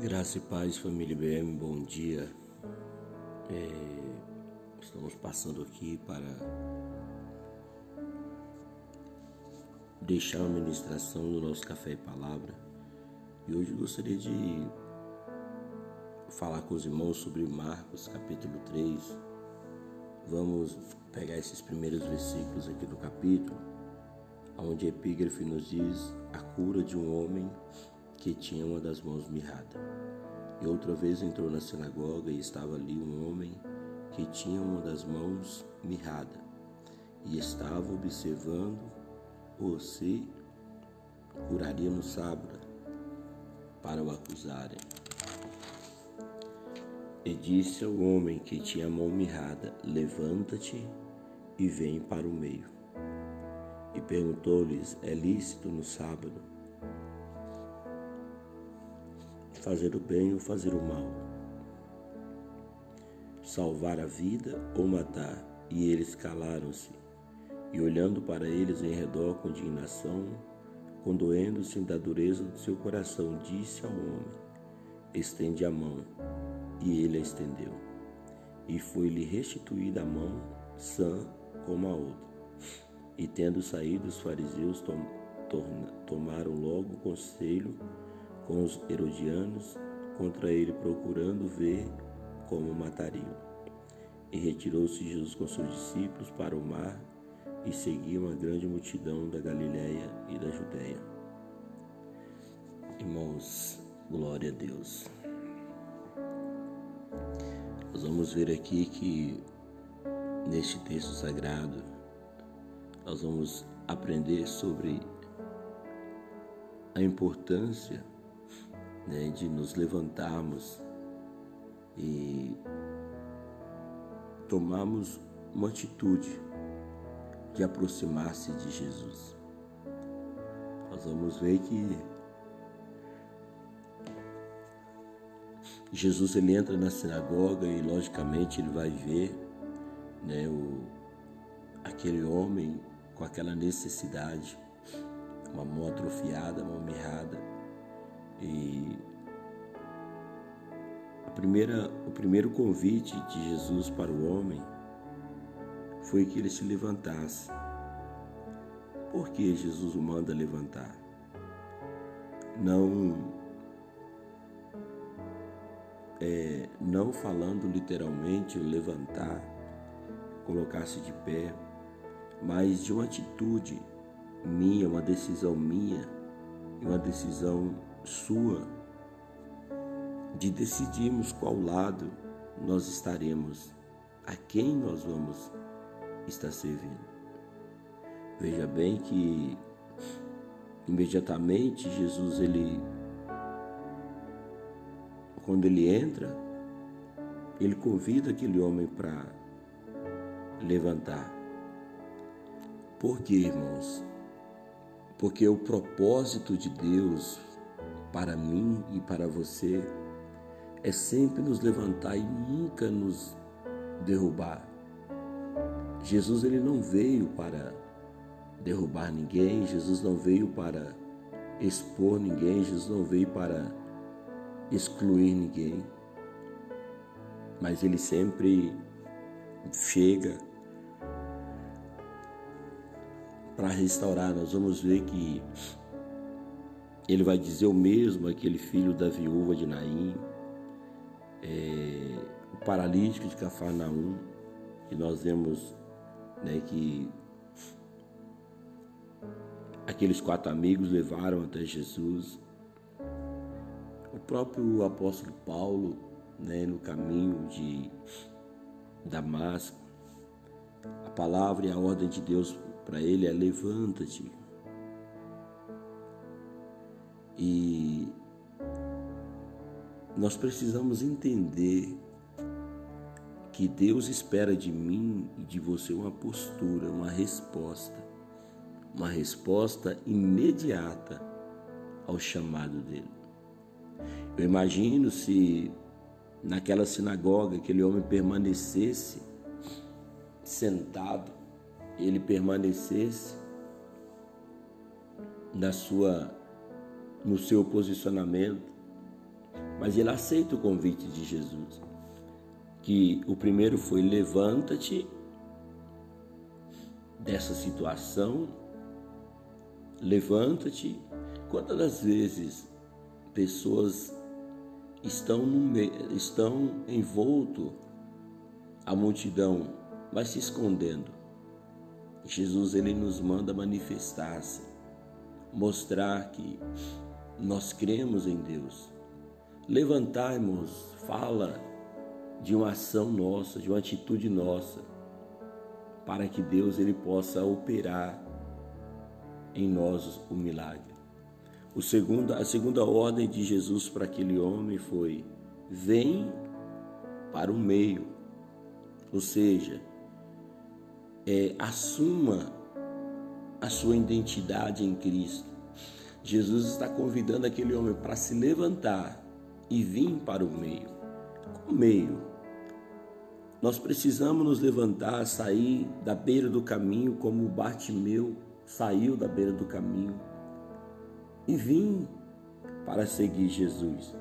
Graça e paz, família IBM, bom dia. É, estamos passando aqui para deixar a ministração do nosso Café e Palavra. E hoje gostaria de falar com os irmãos sobre Marcos, capítulo 3. Vamos pegar esses primeiros versículos aqui do capítulo, onde a epígrafe nos diz a cura de um homem que tinha uma das mãos mirrada. E outra vez entrou na sinagoga e estava ali um homem que tinha uma das mãos mirrada e estava observando o se curaria no sábado para o acusarem. E disse ao homem que tinha a mão mirrada: Levanta-te e vem para o meio. E perguntou-lhes: É lícito no sábado fazer o bem ou fazer o mal, salvar a vida ou matar. E eles calaram-se, e olhando para eles em redor com indignação, condoendo-se da dureza do seu coração, disse ao homem: Estende a mão. E ele a estendeu. E foi-lhe restituída a mão, sã como a outra. E tendo saído, os fariseus tom, tomaram logo conselho com os herodianos contra ele, procurando ver como matariam. E retirou-se Jesus com seus discípulos para o mar e seguia uma grande multidão da Galiléia e da Judéia. Irmãos, glória a Deus. Nós vamos ver aqui que neste texto sagrado nós vamos aprender sobre a importância né, de nos levantarmos e tomarmos uma atitude de aproximar-se de Jesus. Nós vamos ver que Jesus ele entra na sinagoga e logicamente ele vai ver né, o, aquele homem com aquela necessidade, uma mão atrofiada, mão mirrada, e a primeira, o primeiro convite de Jesus para o homem foi que ele se levantasse. Por que Jesus o manda levantar? Não é, não falando literalmente levantar, colocar-se de pé, mas de uma atitude minha, uma decisão minha, uma decisão sua de decidirmos qual lado nós estaremos, a quem nós vamos estar servindo. Veja bem que imediatamente Jesus ele quando ele entra, ele convida aquele homem para levantar. Por quê, irmãos? Porque o propósito de Deus para mim e para você é sempre nos levantar e nunca nos derrubar. Jesus ele não veio para derrubar ninguém, Jesus não veio para expor ninguém, Jesus não veio para excluir ninguém. Mas ele sempre chega para restaurar. Nós vamos ver que ele vai dizer o mesmo aquele filho da viúva de Naim, é, o paralítico de Cafarnaum, que nós vemos né, que aqueles quatro amigos levaram até Jesus. O próprio apóstolo Paulo, né, no caminho de Damasco, a palavra e a ordem de Deus para ele é: levanta-te, e nós precisamos entender que Deus espera de mim e de você uma postura, uma resposta, uma resposta imediata ao chamado dele. Eu imagino se naquela sinagoga aquele homem permanecesse sentado, ele permanecesse na sua no seu posicionamento, Mas ele aceita o convite de Jesus. Que o primeiro foi levanta-te dessa situação, levanta-te. Quantas das vezes pessoas estão, no, estão envolto a multidão, mas se escondendo. Jesus ele nos manda manifestar-se, mostrar que nós cremos em Deus. Levantarmos fala de uma ação nossa, de uma atitude nossa, para que Deus ele possa operar em nós o milagre. O segundo, a segunda ordem de Jesus para aquele homem foi: vem para o meio, ou seja, é, assuma a sua identidade em Cristo. Jesus está convidando aquele homem para se levantar e vir para o meio. Qual meio? Nós precisamos nos levantar, sair da beira do caminho, como o Bartimeu saiu da beira do caminho e vir para seguir Jesus.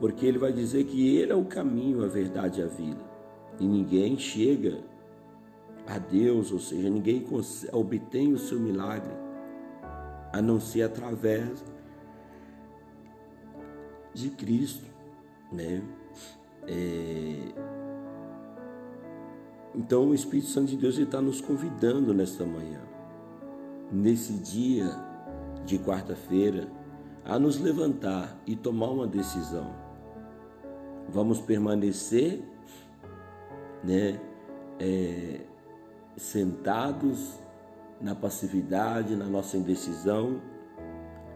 Porque ele vai dizer que ele é o caminho, a verdade e a vida. E ninguém chega a Deus, ou seja, ninguém obtém o seu milagre a não ser através de Cristo, né? É... Então o Espírito Santo de Deus está nos convidando nesta manhã, nesse dia de quarta-feira, a nos levantar e tomar uma decisão. Vamos permanecer, né? É, sentados na passividade, na nossa indecisão,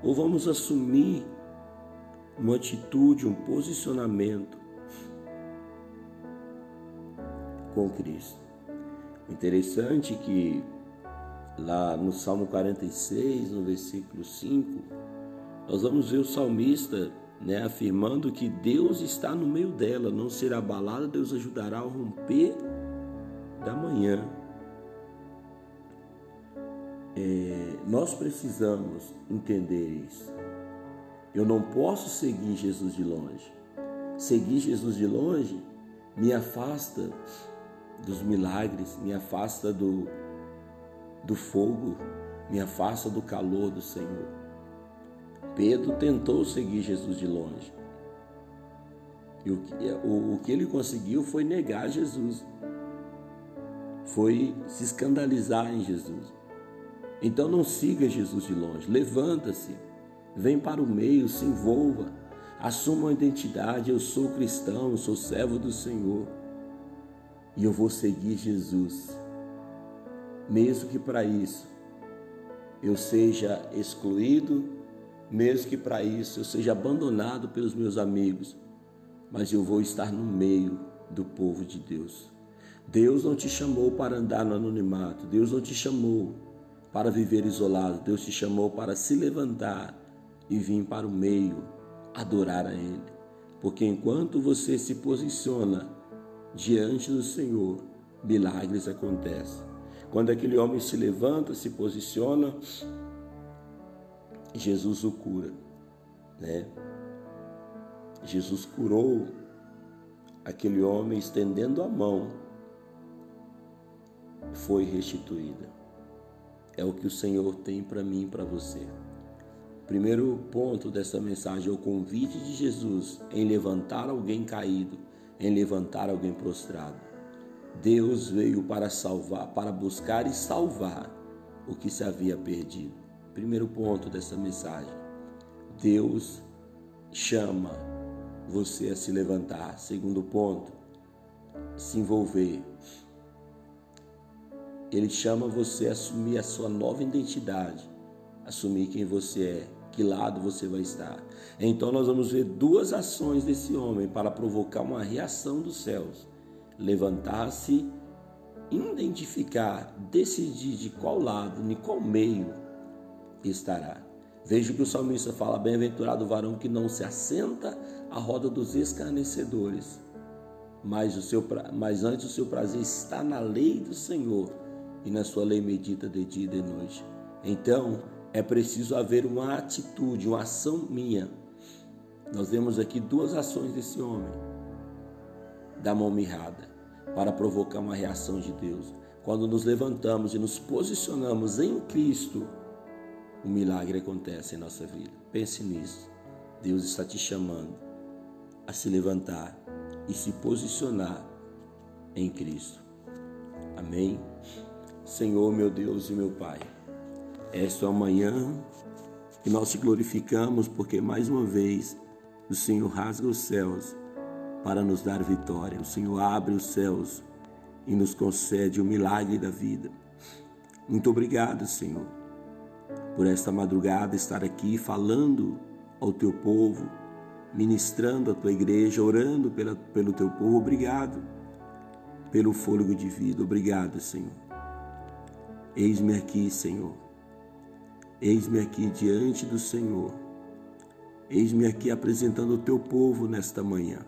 ou vamos assumir uma atitude, um posicionamento com Cristo. Interessante que lá no Salmo 46, no versículo 5, nós vamos ver o salmista né, afirmando que Deus está no meio dela, não será abalada, Deus ajudará ao romper da manhã é, nós precisamos entender isso. Eu não posso seguir Jesus de longe. Seguir Jesus de longe me afasta dos milagres, me afasta do, do fogo, me afasta do calor do Senhor. Pedro tentou seguir Jesus de longe. E o que, o, o que ele conseguiu foi negar Jesus, foi se escandalizar em Jesus. Então não siga Jesus de longe, levanta-se, vem para o meio, se envolva, assuma uma identidade, eu sou cristão, eu sou servo do Senhor. E eu vou seguir Jesus. Mesmo que para isso eu seja excluído, mesmo que para isso eu seja abandonado pelos meus amigos, mas eu vou estar no meio do povo de Deus. Deus não te chamou para andar no anonimato, Deus não te chamou para viver isolado. Deus te chamou para se levantar e vir para o meio adorar a Ele. Porque enquanto você se posiciona diante do Senhor, milagres acontecem. Quando aquele homem se levanta, se posiciona, Jesus o cura, né? Jesus curou aquele homem estendendo a mão, foi restituída é o que o Senhor tem para mim e para você. primeiro ponto dessa mensagem é o convite de Jesus em levantar alguém caído, em levantar alguém prostrado. Deus veio para salvar, para buscar e salvar o que se havia perdido. Primeiro ponto dessa mensagem. Deus chama você a se levantar. Segundo ponto, se envolver ele chama você a assumir a sua nova identidade, assumir quem você é, que lado você vai estar. Então nós vamos ver duas ações desse homem para provocar uma reação dos céus: levantar-se, identificar, decidir de qual lado, de qual meio estará. Veja que o salmista fala: Bem-aventurado o varão que não se assenta à roda dos escarnecedores, mas, o seu, mas antes o seu prazer está na lei do Senhor e na sua lei medita de dia e de noite. Então, é preciso haver uma atitude, uma ação minha Nós vemos aqui duas ações desse homem, da mão mirrada, para provocar uma reação de Deus. Quando nos levantamos e nos posicionamos em Cristo, o milagre acontece em nossa vida. Pense nisso. Deus está te chamando a se levantar e se posicionar em Cristo. Amém. Senhor, meu Deus e meu Pai, esta é a manhã que nós te glorificamos porque mais uma vez o Senhor rasga os céus para nos dar vitória. O Senhor abre os céus e nos concede o milagre da vida. Muito obrigado, Senhor, por esta madrugada estar aqui falando ao teu povo, ministrando a tua igreja, orando pela, pelo teu povo. Obrigado pelo fôlego de vida. Obrigado, Senhor. Eis-me aqui, Senhor. Eis-me aqui diante do Senhor. Eis-me aqui apresentando o teu povo nesta manhã.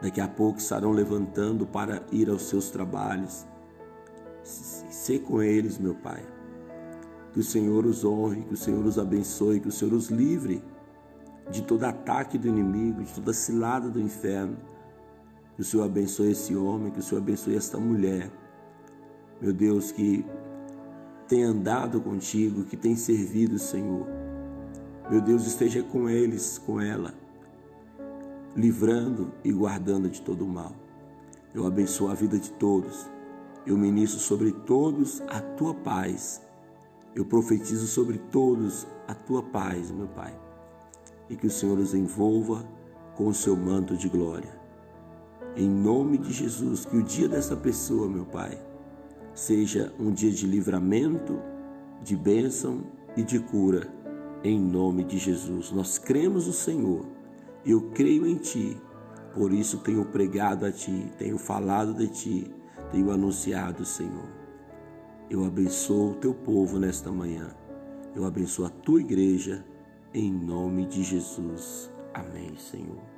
Daqui a pouco estarão levantando para ir aos seus trabalhos. Ser com eles, meu Pai. Que o Senhor os honre, que o Senhor os abençoe, que o Senhor os livre de todo ataque do inimigo, de toda cilada do inferno. Que o Senhor abençoe esse homem, que o Senhor abençoe esta mulher. Meu Deus, que tem andado contigo, que tem servido, Senhor. Meu Deus, esteja com eles, com ela livrando e guardando de todo o mal. Eu abençoo a vida de todos. Eu ministro sobre todos a tua paz. Eu profetizo sobre todos a tua paz, meu Pai. E que o Senhor os envolva com o seu manto de glória. Em nome de Jesus, que o dia dessa pessoa, meu Pai, seja um dia de livramento, de bênção e de cura. Em nome de Jesus. Nós cremos no Senhor eu creio em ti, por isso tenho pregado a ti, tenho falado de ti, tenho anunciado, Senhor. Eu abençoo o teu povo nesta manhã. Eu abençoo a tua igreja, em nome de Jesus. Amém, Senhor.